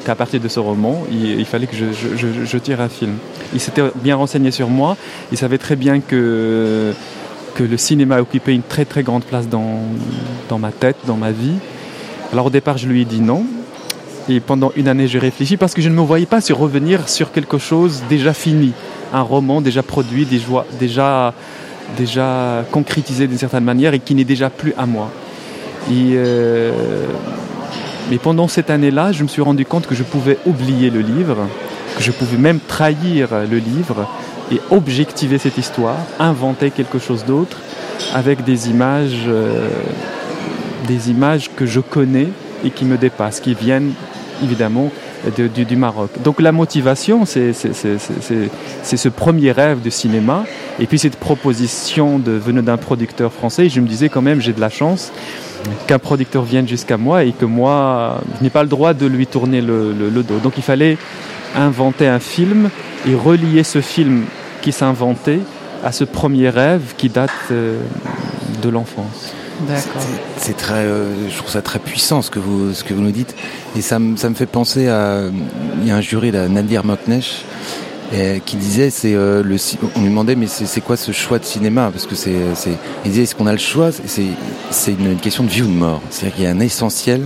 qu'à partir de ce roman, il, fallait que je- je tire un film. Il s'était bien renseigné sur moi. Il savait très bien que que le cinéma occupait une très très grande place dans dans ma tête, dans ma vie. Alors au départ, je lui ai dit non. Et pendant une année, j'ai réfléchi parce que je ne me voyais pas sur revenir sur quelque chose déjà fini, un roman déjà produit, déjà, déjà, concrétisé d'une certaine manière et qui n'est déjà plus à moi. Euh, mais pendant cette année-là, je me suis rendu compte que je pouvais oublier le livre que je pouvais même trahir le livre et objectiver cette histoire, inventer quelque chose d'autre avec des images, euh, des images que je connais et qui me dépassent, qui viennent évidemment de- du, Maroc. Donc la motivation, c'est ce premier rêve de cinéma, et puis cette proposition de, venue d'un producteur français. Je me disais quand même, j'ai de la chance qu'un producteur vienne jusqu'à moi et que moi, je n'ai pas le droit de lui tourner le dos. Donc il fallait inventer un film et relier ce film qui s'inventait à ce premier rêve qui date euh, de l'enfance. D'accord. C'est très, euh, je trouve ça très puissant ce que vous, ce que vous nous dites. Et ça, me- ça me fait penser à, il y a un jury là, Nadir Moknesh, qui disait, c'est euh, le, on lui demandait, mais c'est quoi ce choix de cinéma? Parce que c'est, il disait, est-ce qu'on a le choix? C'est, c'est une, une question de vie ou de mort. C'est-à-dire qu'il y a un essentiel.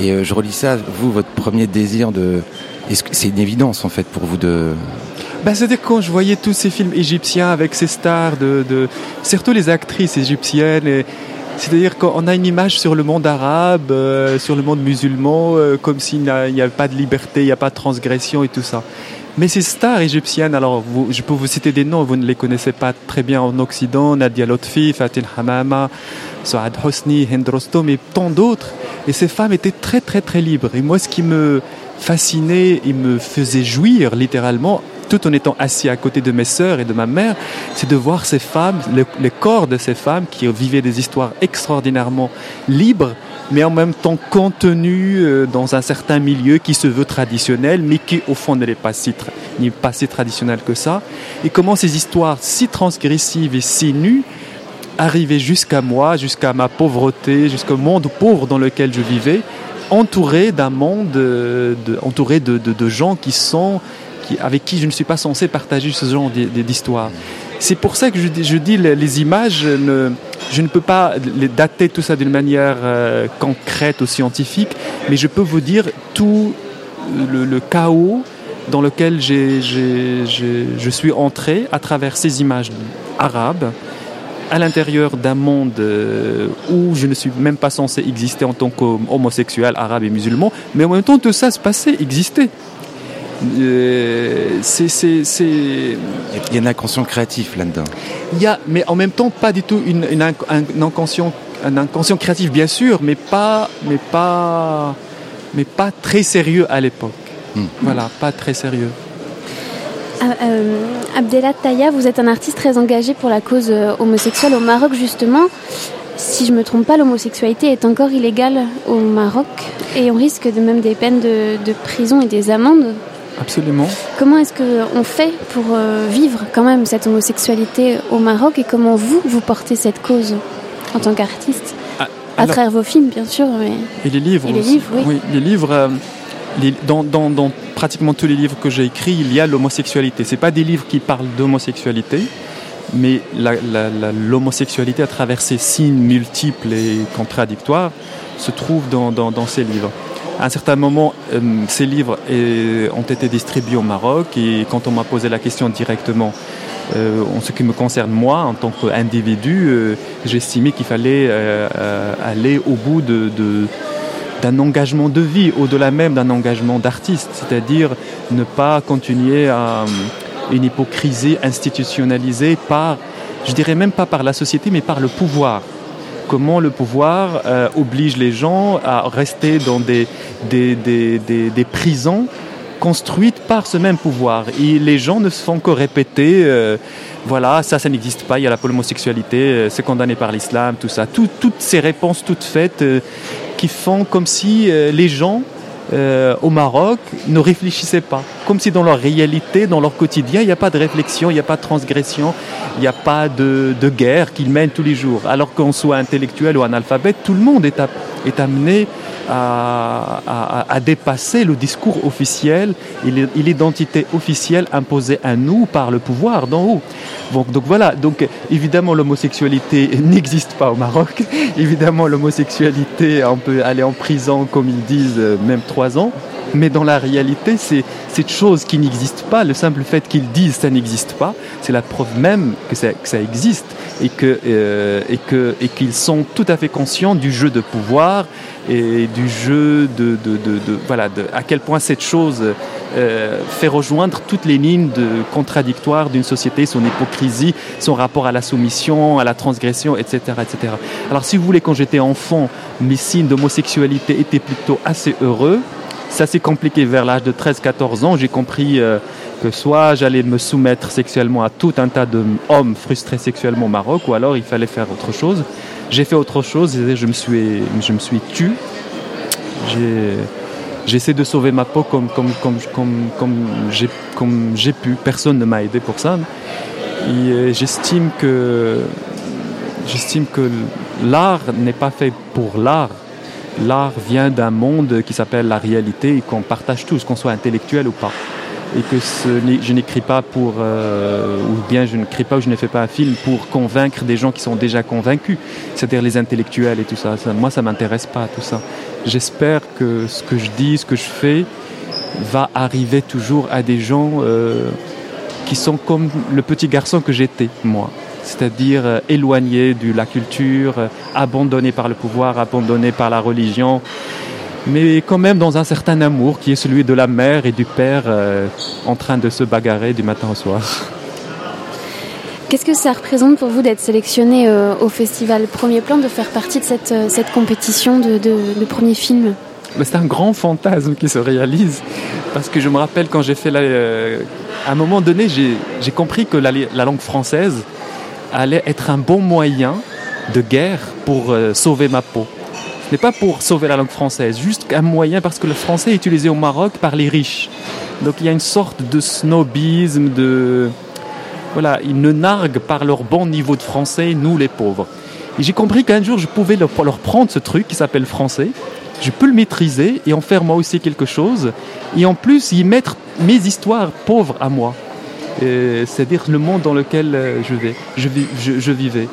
Et euh, je relis ça, vous, votre premier désir de, est-ce que c'est une évidence en fait pour vous de, Ben, C'est-à-dire quand je voyais tous ces films égyptiens avec ces stars, de, de surtout les actrices égyptiennes, et c'est-à-dire qu'on a une image sur le monde arabe, euh, sur le monde musulman, euh, comme s'il n'y avait pas de liberté, il n'y a pas de transgression et tout ça. Mais ces stars égyptiennes, alors je peux vous citer des noms, vous ne les connaissez pas très bien en Occident, Nadia Lotfi, Fatin Hamama, Saad Hosni, Hind Rostom et tant d'autres. Et ces femmes étaient très très très libres. Et moi, ce qui me fascinait et me faisait jouir littéralement, tout en étant assis à côté de mes sœurs et de ma mère, c'est de voir ces femmes, le- les corps de ces femmes qui vivaient des histoires extraordinairement libres, mais en même temps contenues euh, dans un certain milieu qui se veut traditionnel, mais qui au fond n'est pas si, pas si traditionnel que ça. Et comment ces histoires si transgressives et si nues arrivaient jusqu'à moi, jusqu'à ma pauvreté, jusqu'au monde pauvre dans lequel je vivais, entouré d'un monde, euh, de, entouré de- de gens qui sont, avec qui je ne suis pas censé partager ce genre d'hi- d'histoire. C'est pour ça que je, je dis les, images, je ne peux pas les dater tout ça d'une manière euh, concrète ou scientifique, mais je peux vous dire tout le, chaos dans lequel je suis entré à travers ces images arabes à l'intérieur d'un monde euh, où je ne suis même pas censé exister en tant qu'homosexuel arabe et musulman, mais en même temps tout ça se passait, existait. Euh, c'est, c'est, c'est... il y a un inconscient créatif là-dedans. Il y a, mais en même temps pas du tout une, une inc- un, un inconscient, un inconscient créatif bien sûr, mais pas, mais pas, mais pas très sérieux à l'époque. Voilà, pas très sérieux. Ah, euh, Abdellah Taya, vous êtes un artiste très engagé pour la cause euh, homosexuelle au Maroc justement. Si je me trompe pas, l'homosexualité est encore illégale au Maroc et on risque de même des peines de, de prison et des amendes. Absolument. Comment est-ce qu'on fait pour euh, vivre quand même cette homosexualité au Maroc et comment vous, vous portez cette cause en tant qu'artiste? À alors- travers vos films, bien sûr, mais... Et les livres Et les aussi. livres, oui. les livres. euh, les- dans, dans- dans pratiquement tous les livres que j'ai écrits, il y a l'homosexualité. C'est pas des livres qui parlent d'homosexualité, mais l'homosexualité à travers ses signes multiples et contradictoires se trouve dans ces livres. À un certain moment, euh, ces livres euh, ont été distribués au Maroc et quand on m'a posé la question directement euh, en ce qui me concerne moi, en tant qu'individu, estimé qu'il fallait aller au bout d'un engagement de vie, au-delà même d'un engagement d'artiste, c'est-à-dire ne pas continuer à une hypocrisie institutionnalisée par, je dirais même pas par la société, mais par le pouvoir. Comment le pouvoir euh, oblige les gens à rester dans des, des, des, des- prisons construites par ce même pouvoir? Et les gens ne se font que répéter, euh, voilà, ça, ça n'existe pas, il y a la l'homosexualité, euh, c'est condamné par l'islam, tout ça. Tout- toutes ces réponses toutes faites qui font comme si les gens euh, au Maroc ne réfléchissaient pas. Comme si dans leur réalité, dans leur quotidien, il n'y a pas de réflexion, il n'y a pas de transgression, il n'y a pas de, de guerre qu'ils mènent tous les jours. Alors qu'on soit intellectuel ou analphabète, tout le monde est, à- est amené à, à- dépasser le discours officiel et l'identité officielle imposée à nous par le pouvoir d'en haut. Donc, voilà, donc évidemment l'homosexualité n'existe pas au Maroc. évidemment l'homosexualité, on peut aller en prison comme ils disent, euh, même trois ans. Mais dans la réalité, c'est cette chose qui n'existe pas, le simple fait qu'ils disent ça n'existe pas, c'est la preuve même que ça, existe et que euh, et que et qu'ils sont tout à fait conscients du jeu de pouvoir et du jeu de, de, de, voilà à quel point cette chose euh, fait rejoindre toutes les lignes contradictoires d'une société, son hypocrisie, son rapport à la soumission, à la transgression, etc., etc. Alors, si vous voulez, quand j'étais enfant, mes signes d'homosexualité étaient plutôt assez heureux. Ça s'est compliqué vers l'âge de 13-14 ans. J'ai compris euh, que soit j'allais me soumettre sexuellement à tout un tas d'hommes frustrés sexuellement au Maroc, ou alors il fallait faire autre chose. J'ai fait autre chose, je me suis, je me suis J'essaie de sauver ma peau comme, comme, comme, comme, comme j'ai pu. Personne ne m'a aidé pour ça. Euh, j'estime que, j'estime que l'art n'est pas fait pour l'art. L'art vient d'un monde qui s'appelle la réalité et qu'on partage tous, qu'on soit intellectuel ou pas. Et que je n'écris pas pour, euh, ou bien je n'écris pas ou je ne fais pas un film pour convaincre des gens qui sont déjà convaincus, c'est-à-dire les intellectuels et tout ça. Ça- moi, ça m'intéresse pas tout ça. J'espère que ce que je dis, ce que je fais, va arriver toujours à des gens euh, qui sont comme le petit garçon que j'étais, moi. C'est-à-dire euh, éloignés de la culture, euh, abandonnés par le pouvoir, abandonnés par la religion, mais quand même dans un certain amour qui est celui de la mère et du père euh, en train de se bagarrer du matin au soir. Qu'est-ce que ça représente pour vous d'être sélectionné euh, au festival? Premier Plan, de faire partie de cette, euh, cette compétition de, de, de premier film? C'est un grand fantasme qui se réalise. Parce que je me rappelle quand j'ai fait la. euh, à un moment donné, j'ai j'ai compris que la, la langue française allait être un bon moyen de guerre pour euh, sauver ma peau. N'est pas pour sauver la langue française, juste un moyen parce que le français est utilisé au Maroc par les riches. Donc il y a une sorte de snobisme, de. Voilà, ils ne narguent par leur bon niveau de français, nous les pauvres. Et j'ai compris qu'un jour je pouvais leur, prendre ce truc qui s'appelle français, je peux le maîtriser et en faire moi aussi quelque chose, et en plus y mettre mes histoires pauvres à moi. Euh, C'est-à-dire le monde dans lequel euh, je, vais, je vivais.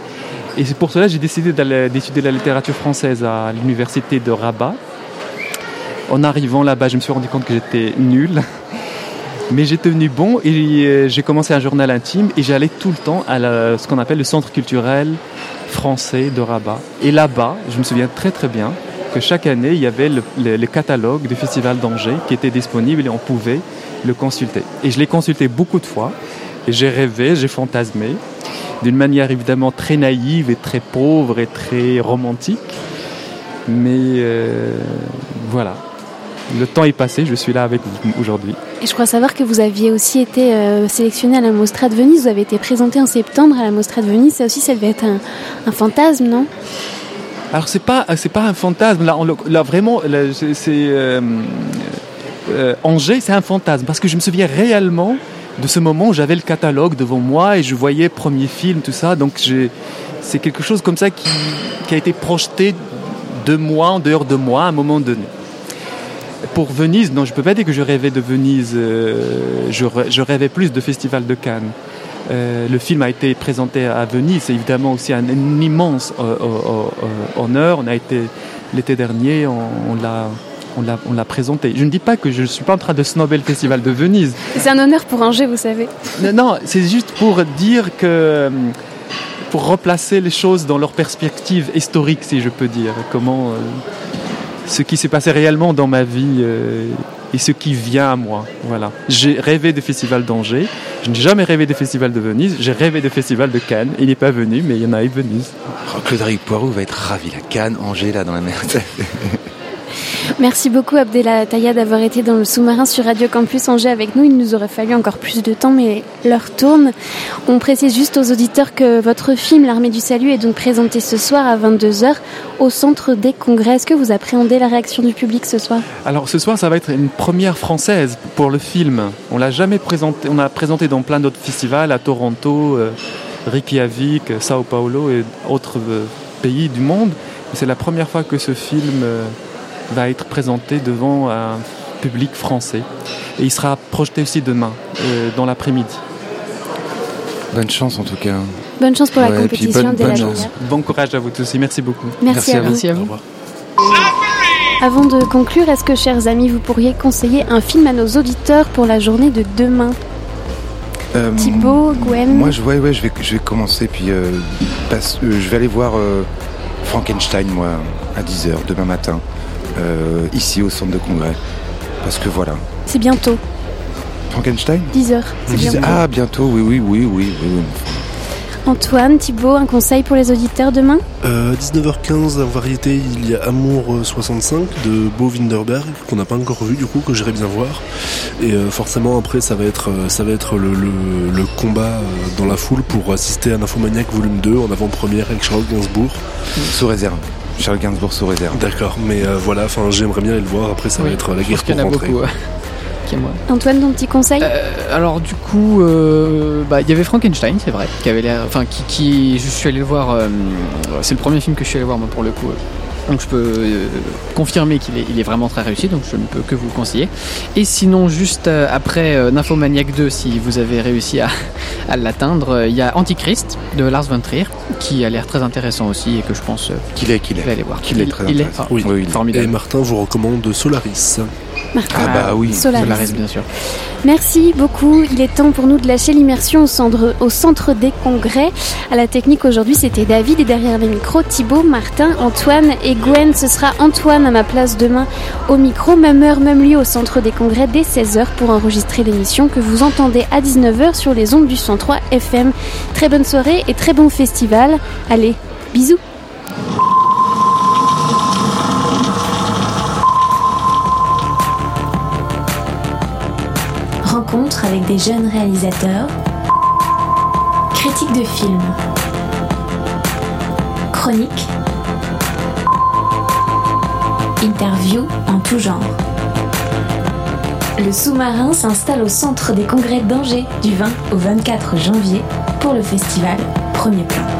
Et c'est pour cela que j'ai décidé d'étudier la littérature française à l'université de Rabat. En arrivant là-bas, je me suis rendu compte que j'étais nul. Mais j'ai tenu bon et euh, j'ai commencé un journal intime et j'allais tout le temps à ce qu'on appelle le centre culturel français de Rabat. Et là-bas, je me souviens très très bien que chaque année, il y avait le- le catalogue du Festival d'Angers qui était disponible et on pouvait le consulter. Et je l'ai consulté beaucoup de fois et j'ai rêvé, j'ai fantasmé d'une manière évidemment très naïve et très pauvre et très romantique. Mais euh, voilà, le temps est passé, je suis là avec vous aujourd'hui. Et je crois savoir que vous aviez aussi été euh, sélectionné à la Mostra de Venise. Vous avez été présenté en septembre à la Mostra de Venise. Ça aussi, ça devait être un, un fantasme, non? Alors c'est pas c'est pas un fantasme là, on le- là vraiment c'est, euh, euh, Angers c'est un fantasme parce que je me souviens réellement de ce moment où j'avais le catalogue devant moi et je voyais premier film tout ça donc c'est quelque chose comme ça qui, a été projeté de moi en dehors de moi à un moment donné. Pour Venise, non, je peux pas dire que je rêvais de Venise. euh, je, rê- je rêvais plus de Festival de Cannes. Euh, le film a été présenté à Venise, c'est évidemment aussi un, immense euh, honneur. On a été l'été dernier, on l'a, on l'a, on l'a présenté. Je ne dis pas que je ne suis pas en train de snobber le Festival de Venise. C'est un honneur pour Angers, vous savez. Non, non, c'est juste pour dire que pour replacer les choses dans leur perspective historique, si je peux dire, comment euh, ce qui s'est passé réellement dans ma vie euh, et ce qui vient à moi. Voilà. J'ai rêvé des festivals d'Angers. Je n'ai jamais rêvé des festivals de Venise. J'ai rêvé des festivals de Cannes. Il n'est pas venu, mais il y en a à Venise. Oh, Claude Poirot va être ravi. La Cannes, Angers, là, dans la mer. Merci beaucoup Abdella Taya d'avoir été dans le sous-marin sur Radio Campus Angers avec nous. Il nous aurait fallu encore plus de temps, mais l'heure tourne. On précise juste aux auditeurs que votre film L'Armée du Salut est donc présenté ce soir à 22h au Centre des Congrès. Est-ce que vous appréhendez la réaction du public ce soir? Alors ce soir, ça va être une première française pour le film. On l'a jamais présenté. On a présenté dans plein d'autres festivals, à Toronto, euh, Reykjavik, Sao Paulo et autres euh, pays du monde. C'est la première fois que ce film euh, va être présenté devant un public français. Et il sera projeté aussi demain, euh, dans l'après-midi. Bonne chance en tout cas. Bonne chance pour la Ouais, compétition bonne- Taya. chance. Bon courage à vous tous et merci beaucoup. Merci à vous. Merci à vous. Au revoir. Avant de conclure, est-ce que, chers amis, vous pourriez conseiller un film à nos auditeurs pour la journée de demain Euh, Thibaut, Gwen Moi, je, ouais, ouais, je, vais, je vais commencer, puis euh, passe- euh, je vais aller voir euh, Frankenstein, moi, à 10h demain matin, euh, ici au centre de congrès. Parce que voilà. C'est bientôt, Frankenstein 10h. C'est 10 bientôt. Ah, bientôt, oui, oui, oui, oui. oui. Antoine, Thibaut, un conseil pour les auditeurs demain? Euh, 19h15 en variété, il y a Amour euh, 65 de Beau Winderberg qu'on n'a pas encore vu du coup que j'irai bien voir. Et euh, forcément après ça va être euh, ça va être le, le- le combat euh, dans la foule pour assister à Nymphomaniac volume 2 en avant-première avec Charles Gainsbourg. Sous réserve. Charles Gainsbourg sous réserve. D'accord, mais euh, voilà, enfin j'aimerais bien aller le voir. Après ça Oui, va être la je guerre pour y en a rentrer. beaucoup. ouais. Qui est moi. Antoine, ton petit conseil? Euh, alors du coup, euh, bah, il y avait Frankenstein, c'est vrai, qui avait l'air, enfin qui, qui, je suis allé le voir. euh, c'est le premier film que je suis allé voir moi pour le coup. Donc je peux euh, confirmer qu'il est, il est vraiment très réussi, donc je ne peux que vous le conseiller. Et sinon, juste euh, après euh, Nymphomaniac 2, si vous avez réussi à, à l'atteindre, euh, il y a Antichrist de Lars von Trier, qui a l'air très intéressant aussi et que je pense euh, Qu'il est, qu'il est. aller voir. Qu'il est Il- très il est, intéressant. ah, Oui. Oui, il est. Et formidable. Martin vous recommande Solaris. Martin Ah bah oui. Solaris. Solaris, bien sûr. Merci beaucoup. Il est temps pour nous de lâcher l'immersion au centre, au centre des congrès. À la technique aujourd'hui, c'était David et derrière les micros, Thibaut, Martin, Antoine et Gwen. Ce sera Antoine à ma place demain au micro, même heure, même lieu au centre des congrès dès 16h pour enregistrer l'émission que vous entendez à 19h sur les ondes du 103 FM. Très bonne soirée et très bon festival. Allez, bisous. Avec des jeunes réalisateurs. Critique de films. Chronique. Interview en tout genre. Le sous-marin s'installe au centre des congrès d'Angers du 20 au 24 janvier pour le festival Premier Plan.